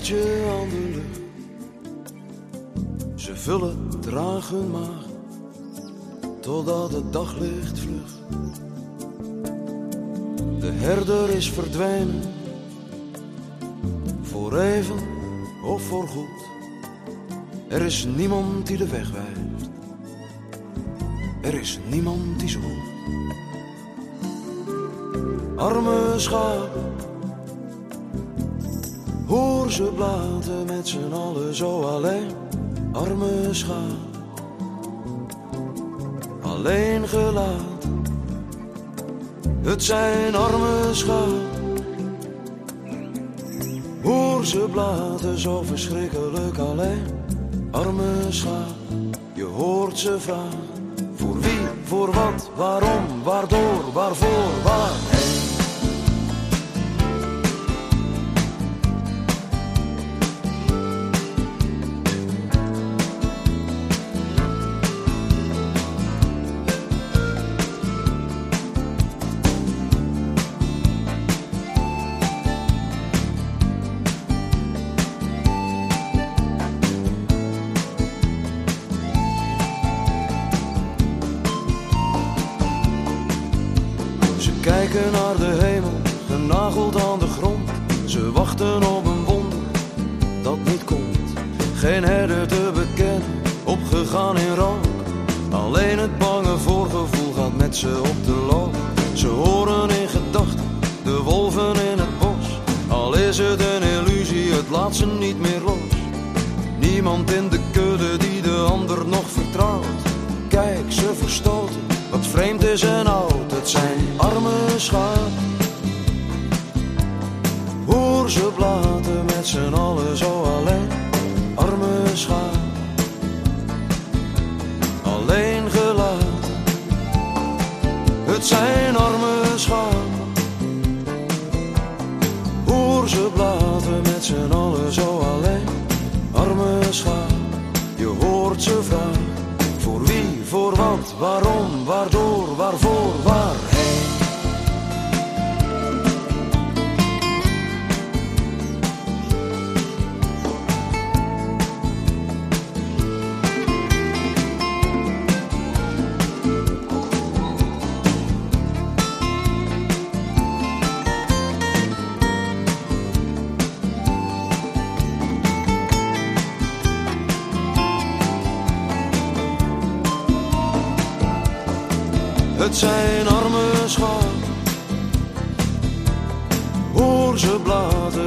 Aan de lucht. Ze vullen traag hun maag, totdat het daglicht vlucht. De herder is verdwenen, voor even of voor goed. Er is niemand die de weg wijst, er is niemand die hoort. Arme schaap, ze blaten met z'n allen zo alleen. Arme schaap, alleen gelaten. Het zijn arme schaap. Hoor ze blaten zo verschrikkelijk alleen. Arme schaap, je hoort ze vragen. Voor wie, voor wat, waarom, waardoor, waarvoor, waarheen. Is het een illusie, het laat ze niet meer los. Niemand in de kudde die de ander nog vertrouwt. Kijk, ze verstoten wat vreemd is en oud. Het zijn arme schaap. Hoor ze blaten met z'n allen zo alleen. Arme schaap. Alleen gelaten. Het zijn arme schaap. Ze blaten met z'n allen zo alleen. Arme schaap, je hoort ze vragen. Voor wie, voor wat, waarom, waardoor, waarvoor, waarheen.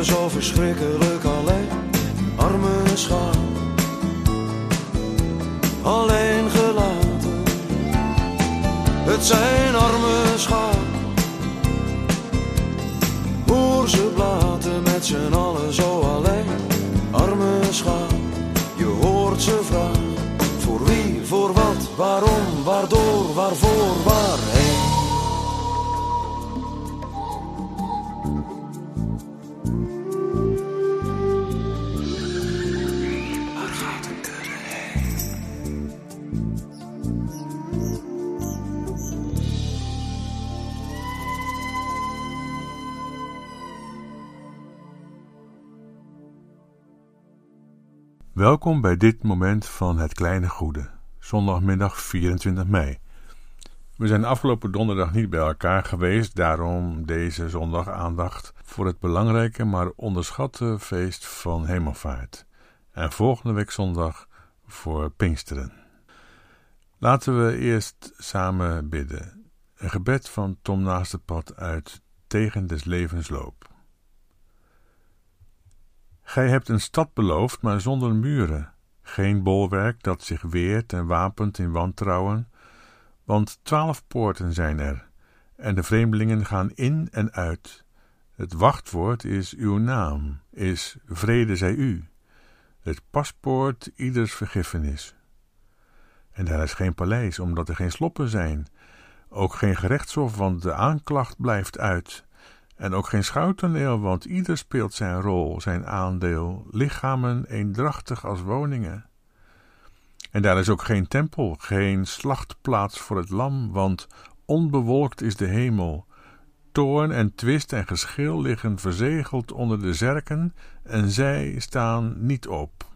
Zo verschrikkelijk alleen. Arme schaap. Alleen gelaten. Het zijn arme schaap. Hoor ze blaten met z'n allen zo alleen. Arme schaap. Je hoort ze vragen. Voor wie, voor wat, waarom, waardoor, waarvoor. Waar Welkom bij dit moment van het kleine goede, zondagmiddag 24 mei. We zijn afgelopen donderdag niet bij elkaar geweest, daarom deze zondag aandacht voor het belangrijke maar onderschatte feest van Hemelvaart. En volgende week zondag voor Pinksteren. Laten we eerst samen bidden. Een gebed van Tom Naast Pad uit tegen des levens loop. Gij hebt een stad beloofd, maar zonder muren, geen bolwerk dat zich weert en wapent in wantrouwen, want twaalf poorten zijn er, en de vreemdelingen gaan in en uit. Het wachtwoord is uw naam, is vrede zij u, het paspoort ieders vergiffenis. En daar is geen paleis, omdat er geen sloppen zijn, ook geen gerechtshof, want de aanklacht blijft uit, en ook geen schouwtoneel, want ieder speelt zijn rol, zijn aandeel, lichamen eendrachtig als woningen. En daar is ook geen tempel, geen slachtplaats voor het lam, want onbewolkt is de hemel. Toorn en twist en geschil liggen verzegeld onder de zerken, en zij staan niet op.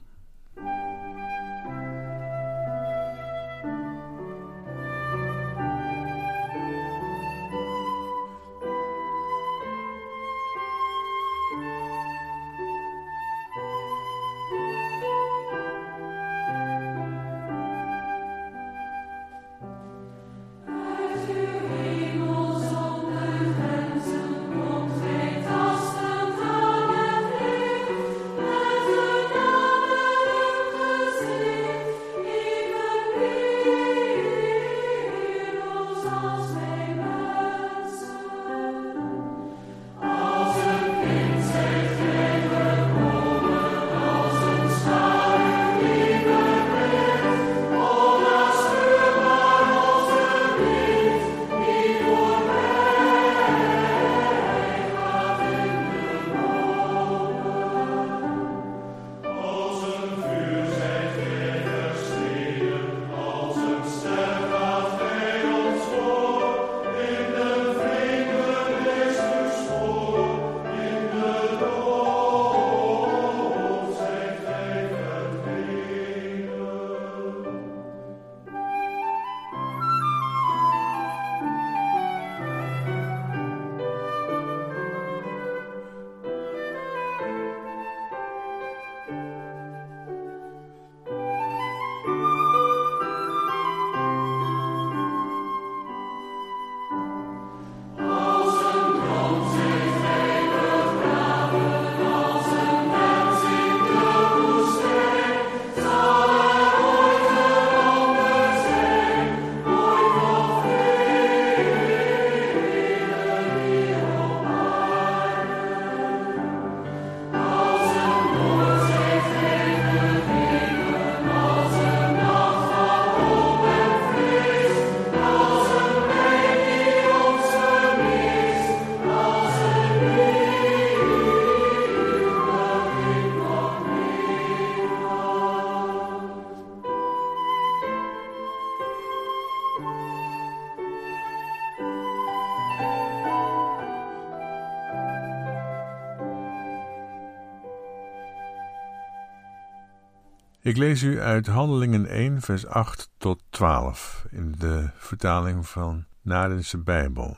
Ik lees u uit Handelingen 1, vers 8 tot 12 in de vertaling van Nadense Bijbel.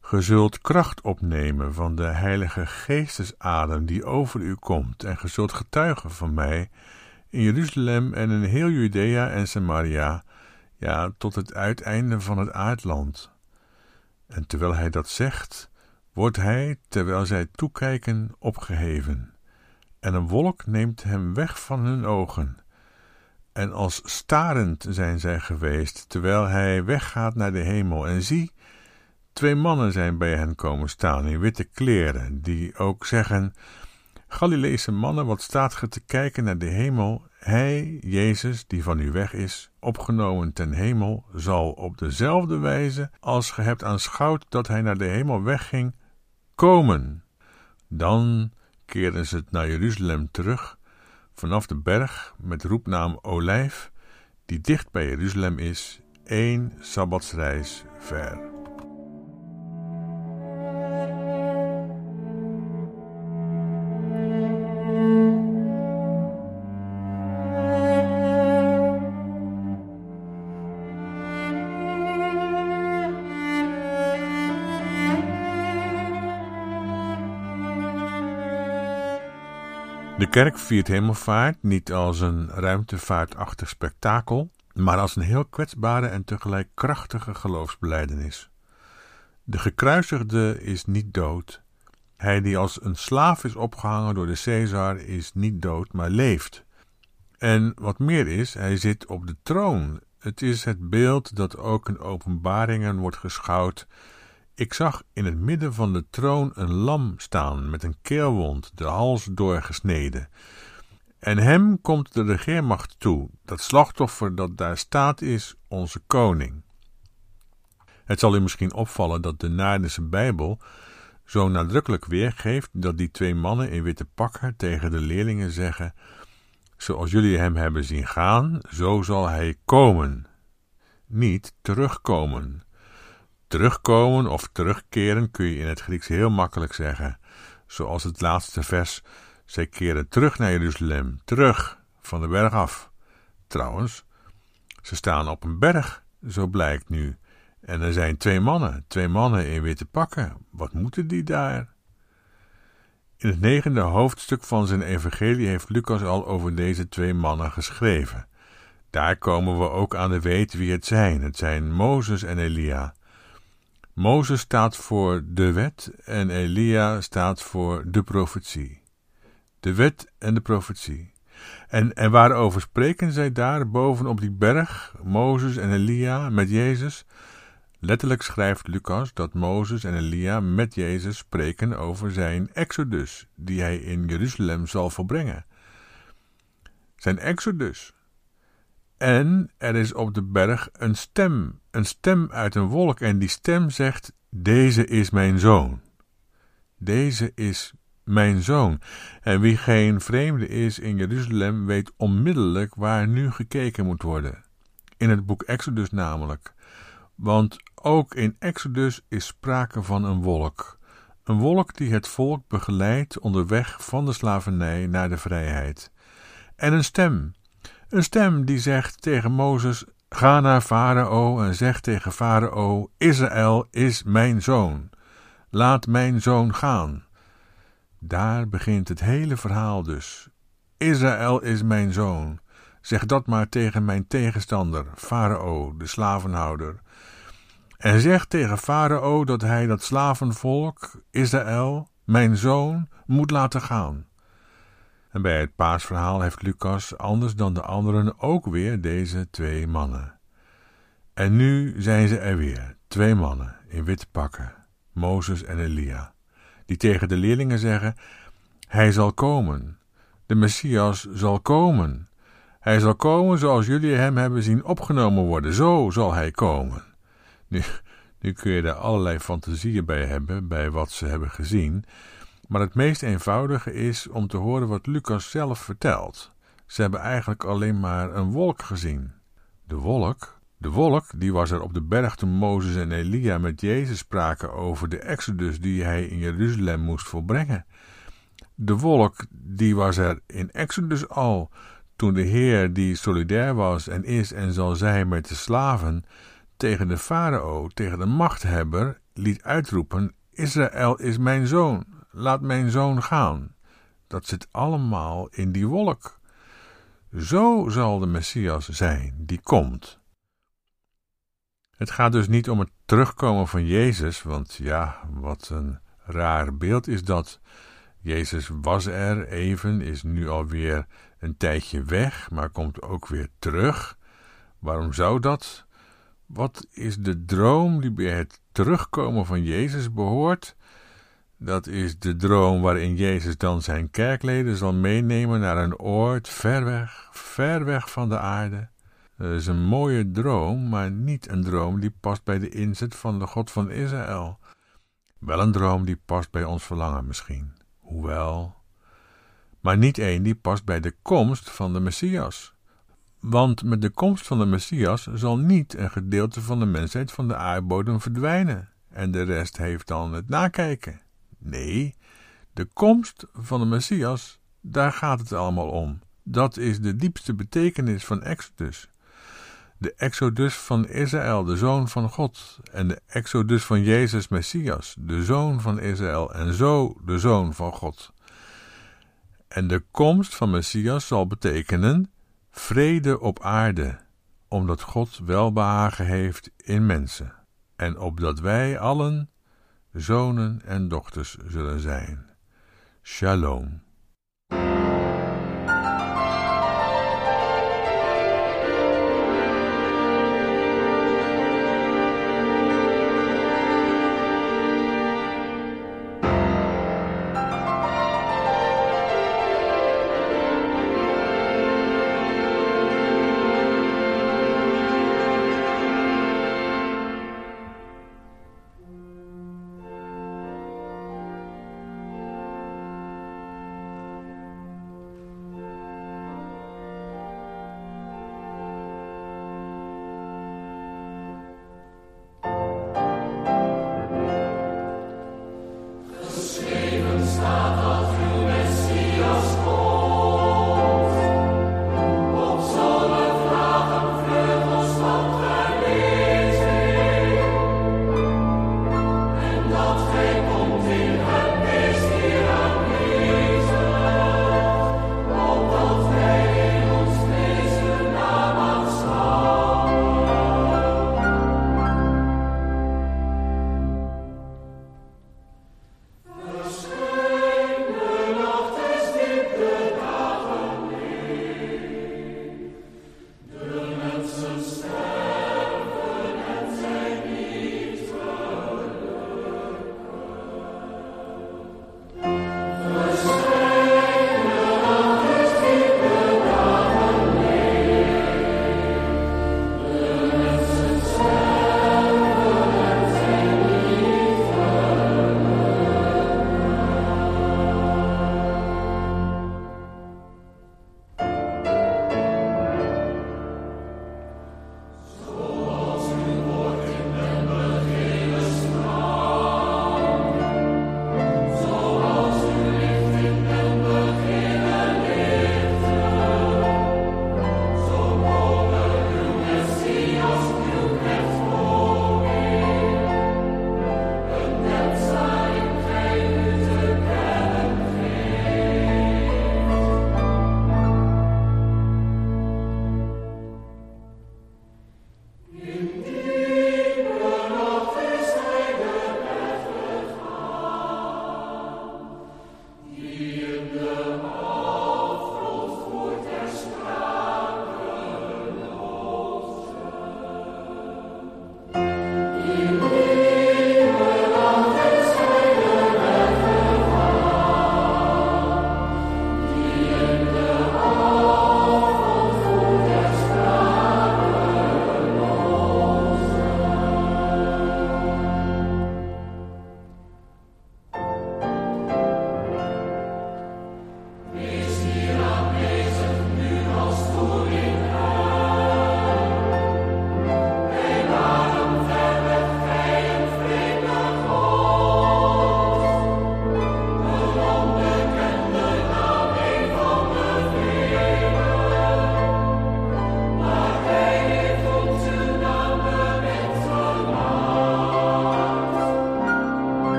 Ge zult kracht opnemen van de Heilige Geestesadem die over u komt, en ge zult getuigen van mij in Jeruzalem en in heel Judea en Samaria, ja, tot het uiteinde van het aardland. En terwijl hij dat zegt, wordt hij, terwijl zij toekijken, opgeheven en een wolk neemt hem weg van hun ogen. En als starend zijn zij geweest, terwijl hij weggaat naar de hemel. En zie, twee mannen zijn bij hen komen staan in witte kleren, die ook zeggen: Galileese mannen, wat staat ge te kijken naar de hemel? Hij, Jezus, die van u weg is, opgenomen ten hemel, zal op dezelfde wijze als ge hebt aanschouwd dat hij naar de hemel wegging, komen. Dan keerden ze naar Jeruzalem terug vanaf de berg met roepnaam Olijf, die dicht bij Jeruzalem is, één sabbatsreis ver. Kerk viert hemelvaart niet als een ruimtevaartachtig spektakel, maar als een heel kwetsbare en tegelijk krachtige geloofsbeleidenis. De gekruisigde is niet dood. Hij die als een slaaf is opgehangen door de Caesar is niet dood, maar leeft. En wat meer is, hij zit op de troon. Het is het beeld dat ook in openbaringen wordt geschouwd. Ik zag in het midden van de troon een lam staan met een keelwond, de hals doorgesneden. En hem komt de regeermacht toe, dat slachtoffer dat daar staat is, onze koning. Het zal u misschien opvallen dat de Naardense Bijbel zo nadrukkelijk weergeeft dat die twee mannen in witte pakken tegen de leerlingen zeggen: Zoals jullie hem hebben zien gaan, zo zal hij komen. Niet terugkomen. Terugkomen of terugkeren kun je in het Grieks heel makkelijk zeggen, zoals het laatste vers zij keren terug naar Jeruzalem, terug van de berg af. Trouwens, ze staan op een berg, zo blijkt nu. En er zijn twee mannen, twee mannen in witte pakken. Wat moeten die daar? In het negende hoofdstuk van zijn evangelie heeft Lucas al over deze twee mannen geschreven. Daar komen we ook aan de weet wie het zijn. Het zijn Mozes en Elia. Mozes staat voor de wet en Elia staat voor de profetie de wet en de profetie. En, en waarover spreken zij daar boven op die berg, Mozes en Elia met Jezus? Letterlijk schrijft Lucas dat Mozes en Elia met Jezus spreken over zijn exodus, die hij in Jeruzalem zal volbrengen. Zijn exodus. En er is op de berg een stem, een stem uit een wolk, en die stem zegt: Deze is mijn zoon. Deze is mijn zoon. En wie geen vreemde is in Jeruzalem, weet onmiddellijk waar nu gekeken moet worden. In het boek Exodus namelijk. Want ook in Exodus is sprake van een wolk. Een wolk die het volk begeleidt onderweg van de slavernij naar de vrijheid. En een stem. Een stem die zegt tegen Mozes: Ga naar Farao en zeg tegen Farao: Israël is mijn zoon. Laat mijn zoon gaan. Daar begint het hele verhaal dus. Israël is mijn zoon. Zeg dat maar tegen mijn tegenstander, Farao, de slavenhouder. En zeg tegen Farao dat hij dat slavenvolk, Israël, mijn zoon, moet laten gaan. En bij het paasverhaal heeft Lucas, anders dan de anderen, ook weer deze twee mannen. En nu zijn ze er weer, twee mannen in witte pakken, Mozes en Elia die tegen de leerlingen zeggen: Hij zal komen. De Messias zal komen. Hij zal komen zoals jullie hem hebben zien opgenomen worden. Zo zal hij komen. Nu, nu kun je daar allerlei fantasieën bij hebben, bij wat ze hebben gezien. Maar het meest eenvoudige is om te horen wat Lucas zelf vertelt. Ze hebben eigenlijk alleen maar een wolk gezien. De wolk de wolk, die was er op de berg toen Mozes en Elia met Jezus spraken over de exodus die hij in Jeruzalem moest volbrengen. De wolk, die was er in Exodus al, toen de Heer, die solidair was en is en zal zijn met de slaven, tegen de farao, tegen de machthebber, liet uitroepen: Israël is mijn zoon, laat mijn zoon gaan. Dat zit allemaal in die wolk. Zo zal de Messias zijn die komt. Het gaat dus niet om het terugkomen van Jezus, want ja, wat een raar beeld is dat. Jezus was er even, is nu alweer een tijdje weg, maar komt ook weer terug. Waarom zou dat? Wat is de droom die bij het terugkomen van Jezus behoort? Dat is de droom waarin Jezus dan zijn kerkleden zal meenemen naar een oord ver weg, ver weg van de aarde. Dat is een mooie droom, maar niet een droom die past bij de inzet van de God van Israël. Wel een droom die past bij ons verlangen misschien, hoewel. Maar niet een die past bij de komst van de Messias. Want met de komst van de Messias zal niet een gedeelte van de mensheid van de aardbodem verdwijnen en de rest heeft dan het nakijken. Nee, de komst van de Messias, daar gaat het allemaal om. Dat is de diepste betekenis van Exodus de exodus van Israël, de zoon van God, en de exodus van Jezus Messias, de zoon van Israël, en zo de zoon van God. En de komst van Messias zal betekenen vrede op aarde, omdat God welbehagen heeft in mensen, en opdat wij allen zonen en dochters zullen zijn. Shalom.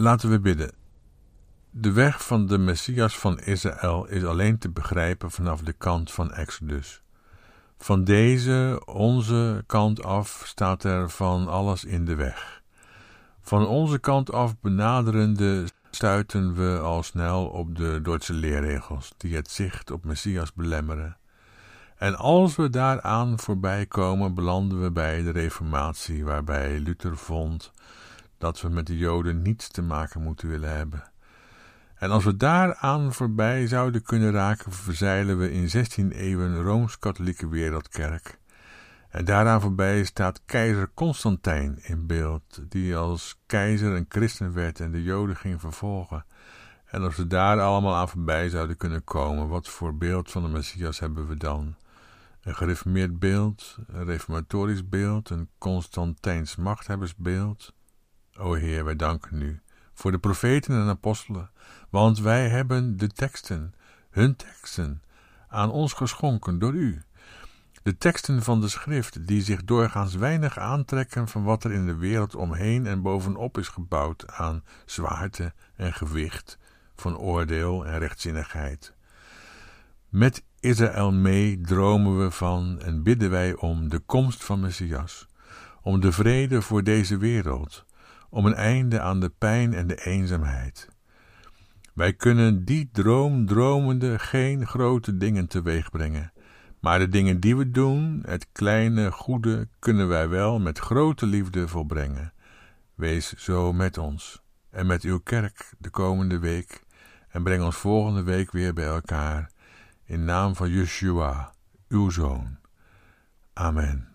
Laten we bidden. De weg van de Messias van Israël is alleen te begrijpen vanaf de kant van Exodus. Van deze, onze kant af, staat er van alles in de weg. Van onze kant af benaderende stuiten we al snel op de Duitse leerregels, die het zicht op Messias belemmeren. En als we daaraan voorbij komen, belanden we bij de Reformatie, waarbij Luther vond dat we met de Joden niets te maken moeten willen hebben. En als we daaraan voorbij zouden kunnen raken, verzeilen we in 16 eeuwen rooms-katholieke wereldkerk. En daaraan voorbij staat keizer Constantijn in beeld, die als keizer een christen werd en de Joden ging vervolgen. En als we daar allemaal aan voorbij zouden kunnen komen, wat voor beeld van de Messias hebben we dan? Een gereformeerd beeld, een reformatorisch beeld, een Constantijns machthebbersbeeld? O Heer, wij danken u voor de profeten en apostelen, want wij hebben de teksten, hun teksten, aan ons geschonken door u. De teksten van de schrift, die zich doorgaans weinig aantrekken van wat er in de wereld omheen en bovenop is gebouwd aan zwaarte en gewicht, van oordeel en rechtzinnigheid. Met Israël mee dromen we van en bidden wij om de komst van Messias, om de vrede voor deze wereld, om een einde aan de pijn en de eenzaamheid. Wij kunnen die droom dromende geen grote dingen teweegbrengen, maar de dingen die we doen, het kleine goede, kunnen wij wel met grote liefde volbrengen. Wees zo met ons en met uw kerk de komende week en breng ons volgende week weer bij elkaar. In naam van Yeshua, uw zoon. Amen.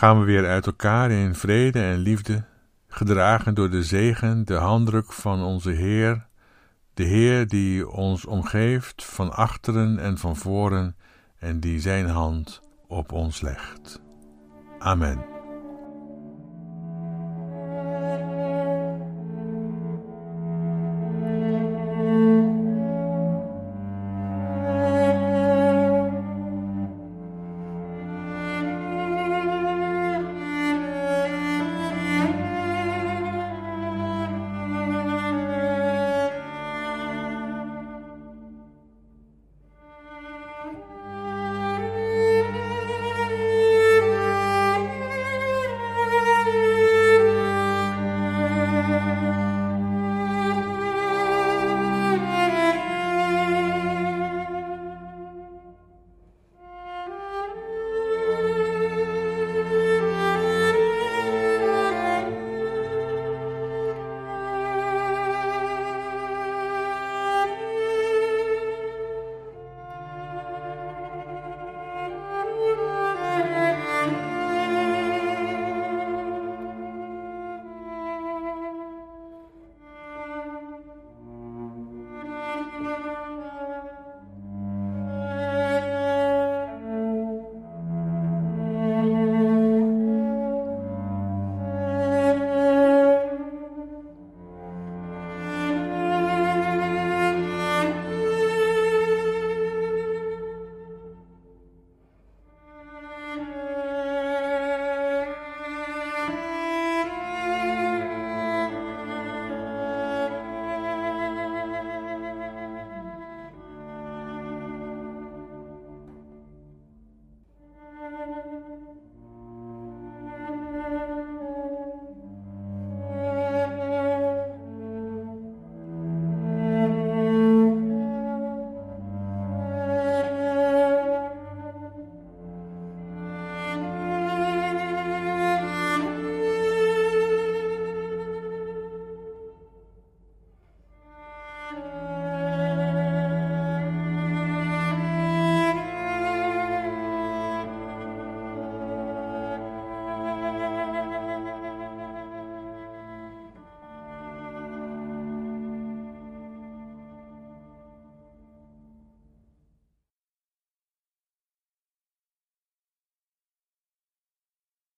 Gaan we weer uit elkaar in vrede en liefde, gedragen door de zegen, de handdruk van onze Heer, de Heer die ons omgeeft van achteren en van voren en die zijn hand op ons legt. Amen.